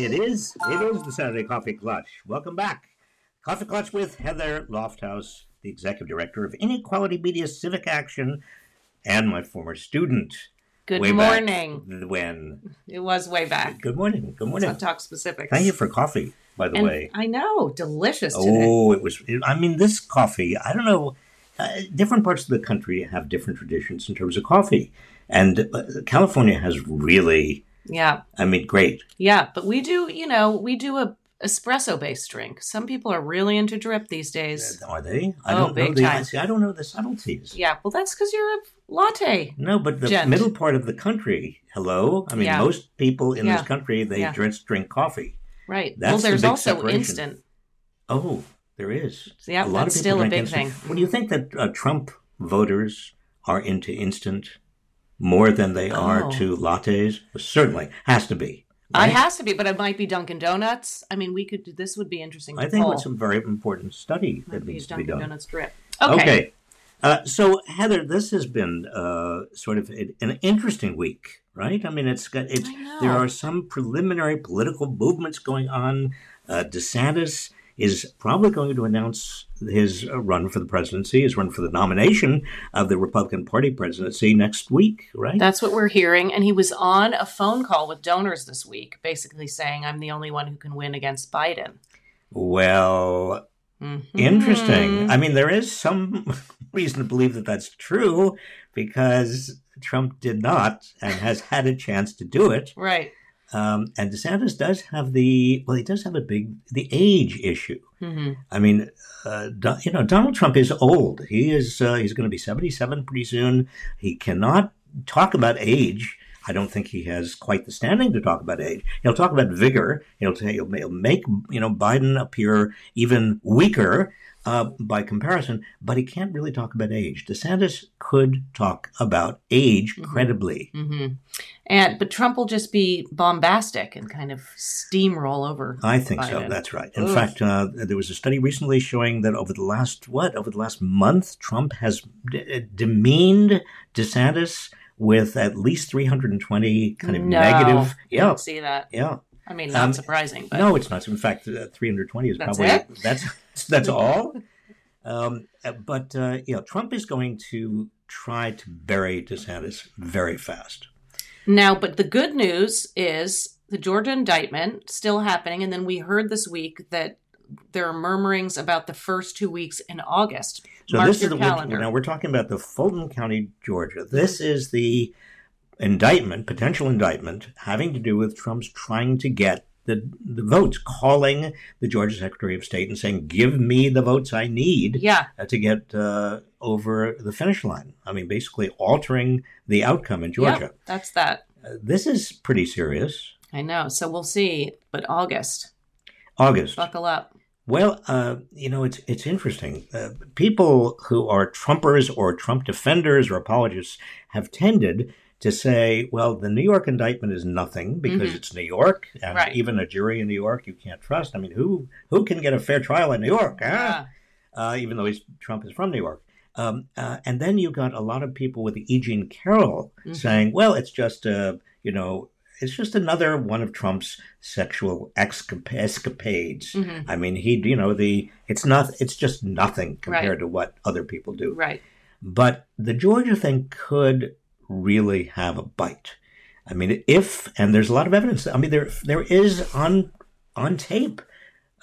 It is. It is the Saturday Coffee Klatch. Welcome back. Coffee Klatch with Heather Lofthouse, the Executive Director of Inequality Media Civic Action, and my former student. Good morning. When? It was way back. Good morning. Good morning. Let's not talk specifics. Thank you for coffee, by the And way. I know, delicious today. Oh, it was. I mean, this coffee. I don't know. Uh, different parts of the country have different traditions in terms of coffee, and uh, California has really. Yeah, I mean, great. yeah. But we do, you know, we do a espresso based drink. Some people are really into drip these days. Are they? I Oh, don't know the. time. see, I don't know the subtleties. Yeah, well, that's because you're a latte. No, but the Gent. middle part of the country. Hello. I mean, Yeah. most people in Yeah. this country they Yeah. just drink coffee. Right. That's well, the there's big also separation. instant. Oh, there is. Yeah, a lot that's of people still a drink big instant. thing. Well, do you think that uh, Trump voters are into instant more than they are Oh. to lattes? Certainly has to be. I right? has to be, but it might be Dunkin' Donuts. I mean, we could. This would be interesting. To I think it's a very important study Might that needs to be Dunkin' done. Donuts drip. Okay. Okay. Uh, so Heather, this has been uh, sort of an an interesting week, right? I mean, it's got it's there are some preliminary political movements going on. Uh, DeSantis is probably going to announce his uh, run for the presidency, his run for the nomination of the Republican Party presidency next week, right? That's what we're hearing. And he was on a phone call with donors this week, basically saying, I'm the only one who can win against Biden. well, Mhm. Interesting. I mean, there is some reason to believe that that's true because Trump did not and has had a chance to do it. Right. Um, and DeSantis does have the well, he does have a big the age issue. hmm I mean, uh, Do- you know, Donald Trump is old. He is uh, he's going to be seventy seven pretty soon. He cannot talk about age. I don't think he has quite the standing to talk about age. He'll talk about vigor. He'll, say, he'll, he'll make you know Biden appear even weaker uh, by comparison, but he can't really talk about age. DeSantis could talk about age Mhm. credibly. hmm And but Trump will just be bombastic and kind of steamroll over. I think so. That's right. In Ugh. fact, uh, there was a study recently showing that over the last what over the last month, Trump has d- demeaned DeSantis with at least 320 kind of No, negative. Yeah, see that. yeah. I mean, not Um, surprising, but No, it's not. In fact, uh, 320 is That's probably it? that's that's all. Um, uh, but uh, you know, Trump is going to try to bury DeSantis very fast. now, but the good news is the Georgia indictment still happening, and then we heard this week that there are murmurings about the first two weeks in August. So Mark this is the calendar. now we're talking about the Fulton County, Georgia. This is the indictment, potential indictment, having to do with Trump's trying to get the the votes, calling the Georgia Secretary of State and saying, "Give me the votes I need Yeah, uh, to get uh, over the finish line." I mean, basically altering the outcome in Georgia. Yep, that's that. Uh, this is pretty serious. I know. So we'll see. But August, August. buckle up. Well, uh, you know, it's it's interesting. Uh, people who are Trumpers or Trump defenders or apologists have tended to say, well, the New York indictment is nothing because Mhm. it's New York, and Right. even a jury in New York you can't trust. I mean, who who can get a fair trial in New York? Huh? Yeah. Uh, even though he's, Trump is from New York. Um, uh, and then you got a lot of people with E. Jean Carroll Mhm. saying, well, it's just a, you know, it's just another one of Trump's sexual escap- escapades. Mhm. I mean, he, you know, the it's not, it's just nothing compared to what other people do. Right. But the Georgia thing could really have a bite. I mean, if and there's a lot of evidence. I mean, there there is on on tape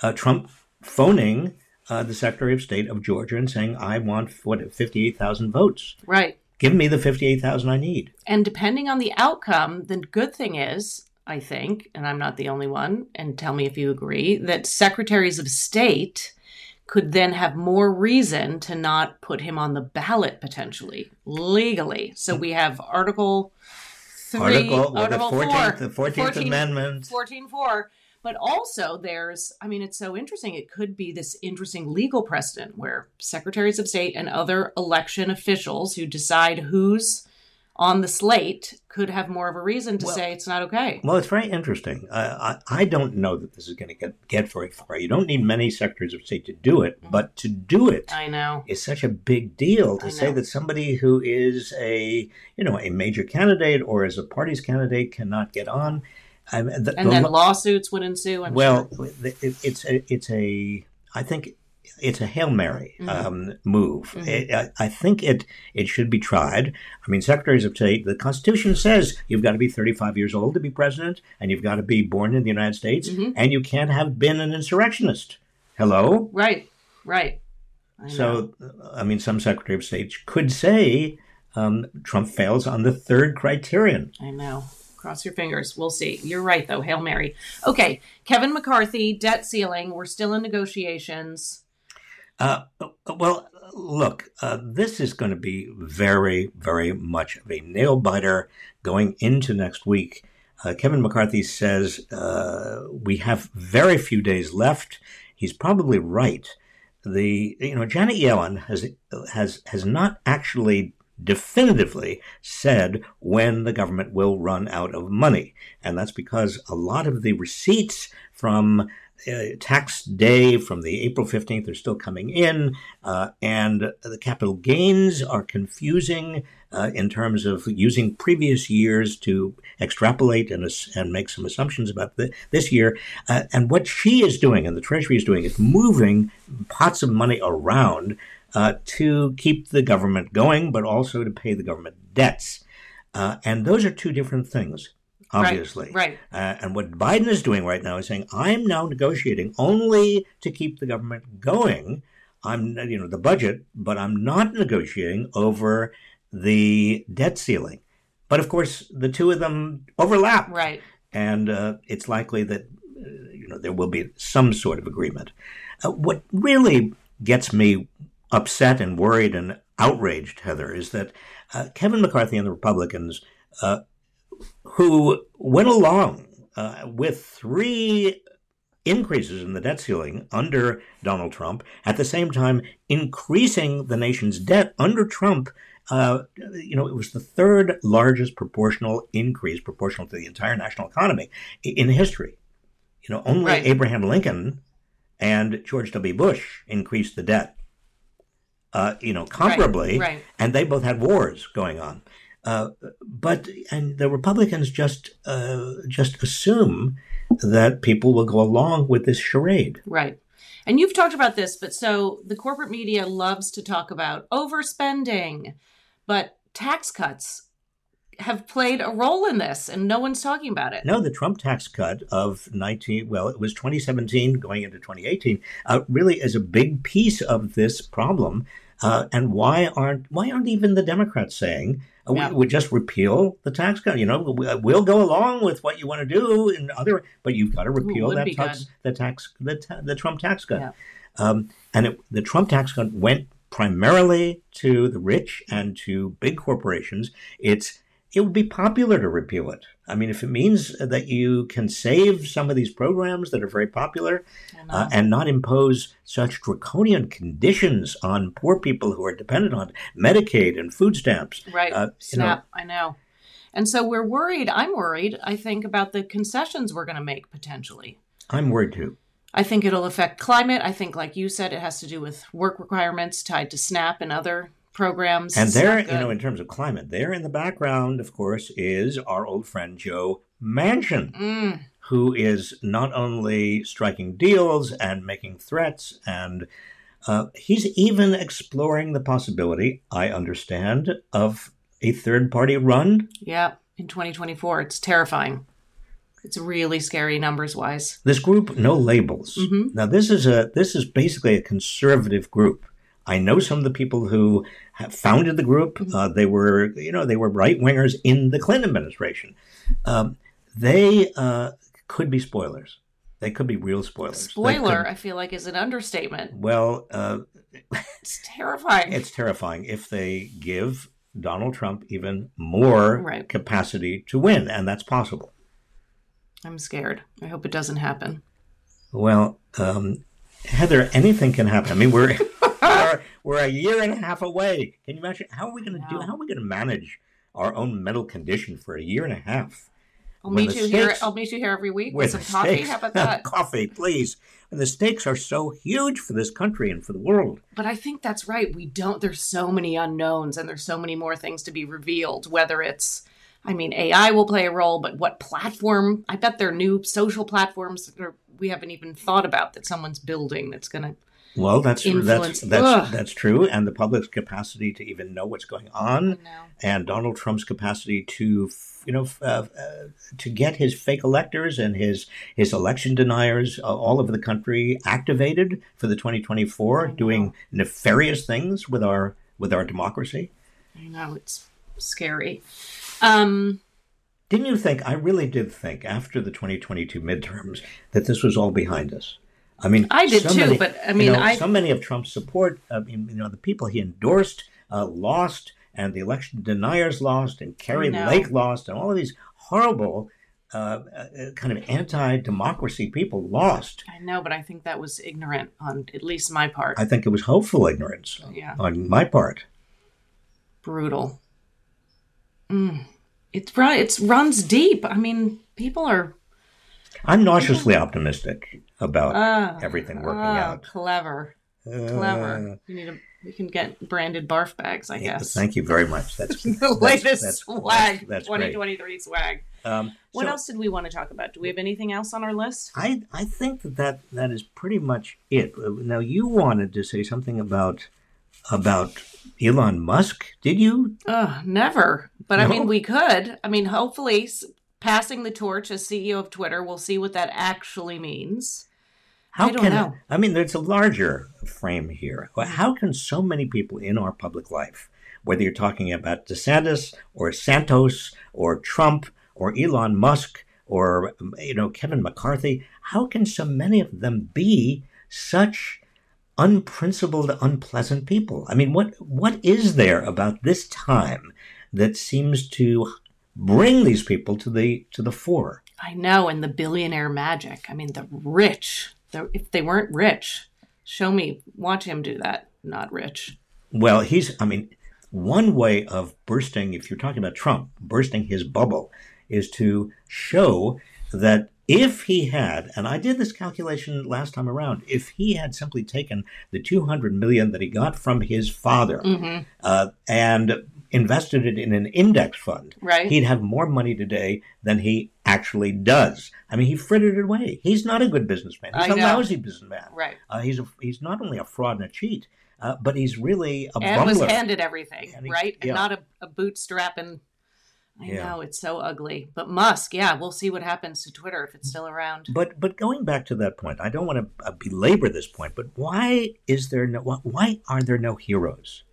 uh, Trump phoning uh, the Secretary of State of Georgia and saying, "I want what fifty eight thousand votes. Right. Give me the fifty eight thousand I need." And depending on the outcome, the good thing is, I think, and I'm not the only one, and tell me if you agree, that secretaries of state could then have more reason to not put him on the ballot potentially legally. So we have Article three, Article, Article the four, fourteenth, the Fourteenth 14 Amendment. 14.4. But also, there's, I mean, it's so interesting. It could be this interesting legal precedent where secretaries of state and other election officials who decide who's on the slate could have more of a reason to Well- say it's not okay. Well, it's very interesting. Uh, I, I don't know that this is going to get get very far. You don't need many secretaries of state to do it, but to do it I know. is such a big deal to say that somebody who is a you know a major candidate or is a party's candidate cannot get on. I mean, the, and the then lawsuits would ensue. I'm well, sure. it, it's a, it's a, I think it's a hail mary Mhm. um, move. Mhm. It, I, I think it it should be tried. I mean, secretaries of state. The Constitution says you've got to be 35 years old to be president, and you've got to be born in the United States, Mhm. and you can't have been an insurrectionist. Hello. Right, right. I. So, I mean, some secretary of state could say um, Trump fails on the third criterion. I know. Cross your fingers. We'll see. You're right, though. Hail Mary. Okay. Kevin McCarthy, debt ceiling. We're still in negotiations. Uh, well, look, uh, this is going to be very, very much of a nail biter going into next week. Uh, Kevin McCarthy says uh, we have very few days left. He's probably right. The you know Janet Yellen has has has not actually definitively said when the government will run out of money, and that's because a lot of the receipts from uh, tax day from the April 15th are still coming in, uh, and the capital gains are confusing uh, in terms of using previous years to extrapolate and, and make some assumptions about the, this year. Uh, and what she is doing and the Treasury is doing is moving pots of money around uh, to keep the government going, but also to pay the government debts. And those are two different things, obviously. Right. Uh, and what Biden is doing right now is saying, I'm now negotiating only to keep the government going. I'm, you know, the budget, but I'm not negotiating over the debt ceiling. But of course, the two of them overlap. Right. And uh, it's likely that, uh, you know, there will be some sort of agreement. Uh, what really gets me upset and worried and outraged, Heather, is that uh, Kevin McCarthy and the Republicans uh, who went along uh, with three increases in the debt ceiling under Donald Trump, at the same time increasing the nation's debt under Trump. Uh, you know, it was the third largest proportional increase, proportional to the entire national economy, in history. You know, only Right. Abraham Lincoln and George W. Bush increased the debt. Uh, you know, comparably, Right. and they both had wars going on. Uh, but and the Republicans just uh, just assume that people will go along with this charade. Right. And you've talked about this, but so the corporate media loves to talk about overspending, but tax cuts have played a role in this, and no one's talking about it. No, the Trump tax cut of 19, well, it was 2017 going into 2018, uh, really is a big piece of this problem. Uh, and why aren't why aren't even the Democrats saying uh, Yeah. we would just repeal the tax cut? You know, we- we'll go along with what you want to do in other, but you've got to repeal would that tax, the tax, the, ta- the Trump tax cut. Yeah. Um, and it, the Trump tax cut went primarily to the rich and to big corporations. It's it would be popular to repeal it. I mean, if it means that you can save some of these programs that are very popular uh, and not impose such draconian conditions on poor people who are dependent on Medicaid and food stamps. right. uh, you know- Snap. I know. And so we're worried. I'm worried, I think, about the concessions we're going to make potentially. I'm worried too. I think it'll affect climate. I think, like you said, it has to do with work requirements tied to SNAP and other programs. And there, you know, in terms of climate, there in the background, of course, is our old friend Joe Manchin. Mm, who is not only striking deals and making threats, and uh, he's even exploring the possibility, I understand, of a third party run. yeah, in 2024, it's terrifying. It's really scary numbers wise. This group, no labels. Mhm. Now, this is a this is basically a conservative group. I know some of the people who have founded the group. Mhm. Uh, they were, you know, they were right wingers in the Clinton administration. Um, they uh, could be spoilers. They could be real spoilers. Spoiler, could- I feel like, is an understatement. well, uh, It's terrifying. it's terrifying if they give Donald Trump even more Right. capacity to win, and that's possible. I'm scared. I hope it doesn't happen. Well, um, Heather, anything can happen. I mean, we're we're, we're a year and a half away. Can you imagine how are we going to do? No. How are we going to manage our own mental condition for a year and a half? I'll When meet you here. I'll meet you here every week with some coffee. stakes- How about that? coffee, please. And the stakes are so huge for this country and for the world. But I think that's right. We don't. There's so many unknowns, and there's so many more things to be revealed. Whether it's I mean, AI will play a role, but what platform? I bet there are new social platforms that are, we haven't even thought about that someone's building that's going to Well, that's Influence. that's that's Ugh. that's true, and the public's capacity to even know what's going on, and Donald Trump's capacity to you know uh, uh, to get his fake electors and his his election deniers uh, all over the country activated for the 2024, doing nefarious things with our with our democracy. I know it's scary. Um, Didn't you think? I really did think after the 2022 midterms that this was all behind us. I mean, I did so too, many- but, I you mean, know, I- so many of Trump's support, I mean, you know, the people he endorsed uh, lost, and the election deniers lost, and Kari. Lake lost, and all of these horrible uh, uh, kind of anti-democracy people lost. I know, but I think that was ignorant on at least my part. I think it was hopeful ignorance Yeah. on my part. Brutal. Mm. It's. It runs deep. I mean, people are I'm nauseously optimistic about ah, everything working ah, out. Clever, clever. you need a. We can get branded barf bags, I Uh, guess. Thank you very much. That's the that's- latest that's- swag, That's, that's great. 2023 swag. Um, What so else did we want to talk about? Do we have anything else on our list? I I think that, that that is pretty much it. Uh, Now you wanted to say something about about Elon Musk, did you? Ugh, never. But I mean, we could. I mean, hopefully, passing the torch as CEO of Twitter, we'll see what that actually means. How I don't can know. I mean? There's a larger frame here. How can so many people in our public life, whether you're talking about DeSantis or Santos or Trump or Elon Musk or you know Kevin McCarthy, how can so many of them be such unprincipled, unpleasant people? I mean, what what is there about this time that seems to bring these people to the to the fore? I know, and the billionaire magic. I mean, the rich. The, if they weren't rich, show me, watch him do that. Not rich. Well, he's, I mean, one way of bursting, if you're talking about Trump, bursting his bubble, is to show that if he had, and I did this calculation last time around, if he had simply taken the 200 million that he got from his father hmm uh, and invested it in an index fund, Right? he'd have more money today than he actually does. I mean, he frittered it away. He's not a good businessman. He's I a know. lousy businessman. right. Uh, he's a, he's not only a fraud and a cheat, uh, but he's really a And was bumbler. handed everything, And he- right? And yeah. not a, a bootstrap and. I Yeah. know it's so ugly, but Musk, yeah, we'll see what happens to Twitter if it's still around. But but going back to that point, I don't want to uh, belabor this point. But why is there no? Why are there no heroes?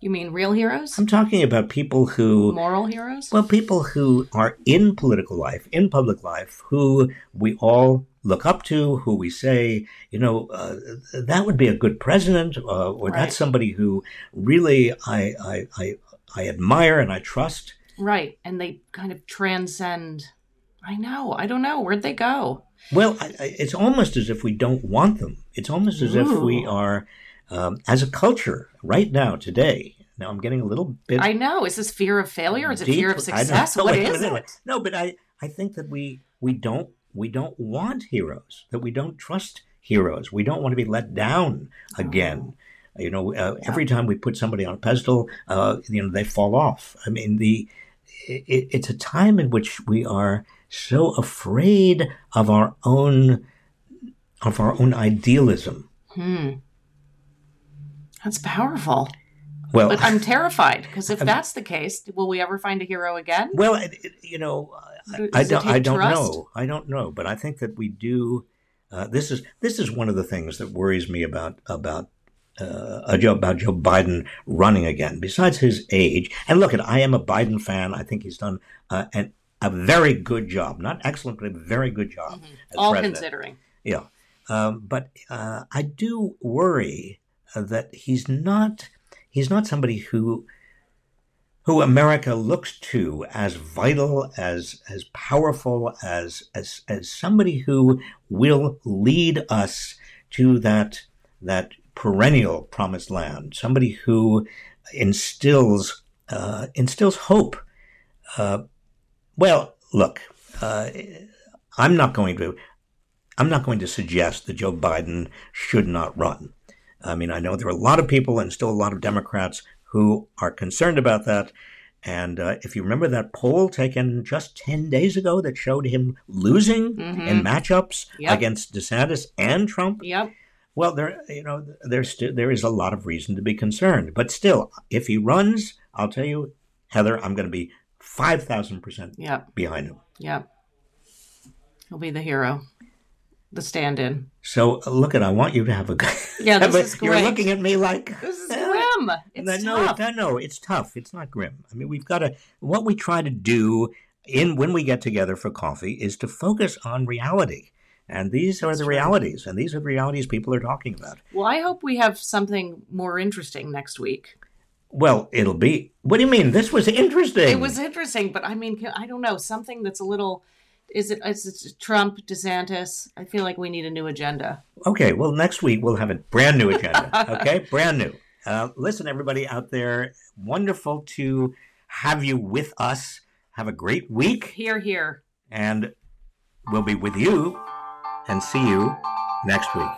You mean real heroes? I'm talking about people who, Moral heroes? well, people who are in political life, in public life, who we all look up to, who we say, you know, uh, that would be a good president, uh, or Right. that's somebody who really I I I, I admire and I trust. Right. And they kind of transcend. I know. I don't know. Where'd they go? Well, I, I, it's almost as if we don't want them. It's almost as if we are, um, as a culture, right now, today. Now, I'm getting a little bit. I know. Is this fear of failure? Is it fear of deep- I don't success? What is wait. it? No, but I, I think that we we don't we don't want heroes. That we don't trust heroes. We don't want to be let down again. You know, uh, every time we put somebody on a pedestal, uh, you know, they fall off. I mean, the it, it's a time in which we are so afraid of our own of our own idealism. Hmm. That's powerful. Well, But I'm terrified because if that's the case, will we ever find a hero again? well, it, it- you know, I, I don't, I don't trust? know. I don't know, but I think that we do. Uh, this is this is one of the things that worries me about about uh, Joe, about Joe Biden running again. Besides his age, and look, at I am a Biden fan. I think he's done uh, an, a very good job, not excellent, but a very good job. as All president. considering. Yeah. Um, but uh, I do worry that he's not he's not somebody who who America looks to as vital, as as powerful, as as as somebody who will lead us to that that perennial promised land. Somebody who instills uh, instills hope. Uh, well, look, uh, I'm not going to I'm not going to suggest that Joe Biden should not run. I mean, I know there are a lot of people and still a lot of Democrats who are concerned about that. And uh, if you remember that poll taken just 10 days ago that showed him losing Mhm. in matchups Yep. against DeSantis and Trump, Yep. well, there, you know, there's sti- there is a lot of reason to be concerned. But still, if he runs, I'll tell you, Heather, I'm going to be 5,000% Yep. behind him. Yep. He'll be the hero, the stand-in. So uh, look at, I want you to have a. Good Yeah, this is You're looking at me like This is grim. It's no, tough. no, no, it's tough. It's not grim. I mean, we've got to. What we try to do in when we get together for coffee is to focus on reality, and these are the realities, and these are the realities people are talking about. Well, I hope we have something more interesting next week. Well, it'll be. What do you mean? This was interesting. It was interesting, but I mean, I don't know something that's a little. Is it? Is it Trump, DeSantis? I feel like we need a new agenda. Okay, well, next week we'll have a brand new agenda. Okay, brand new. Uh, listen, everybody out there, wonderful to have you with us. Have a great week, Here, here. and we'll be with you and see you next week.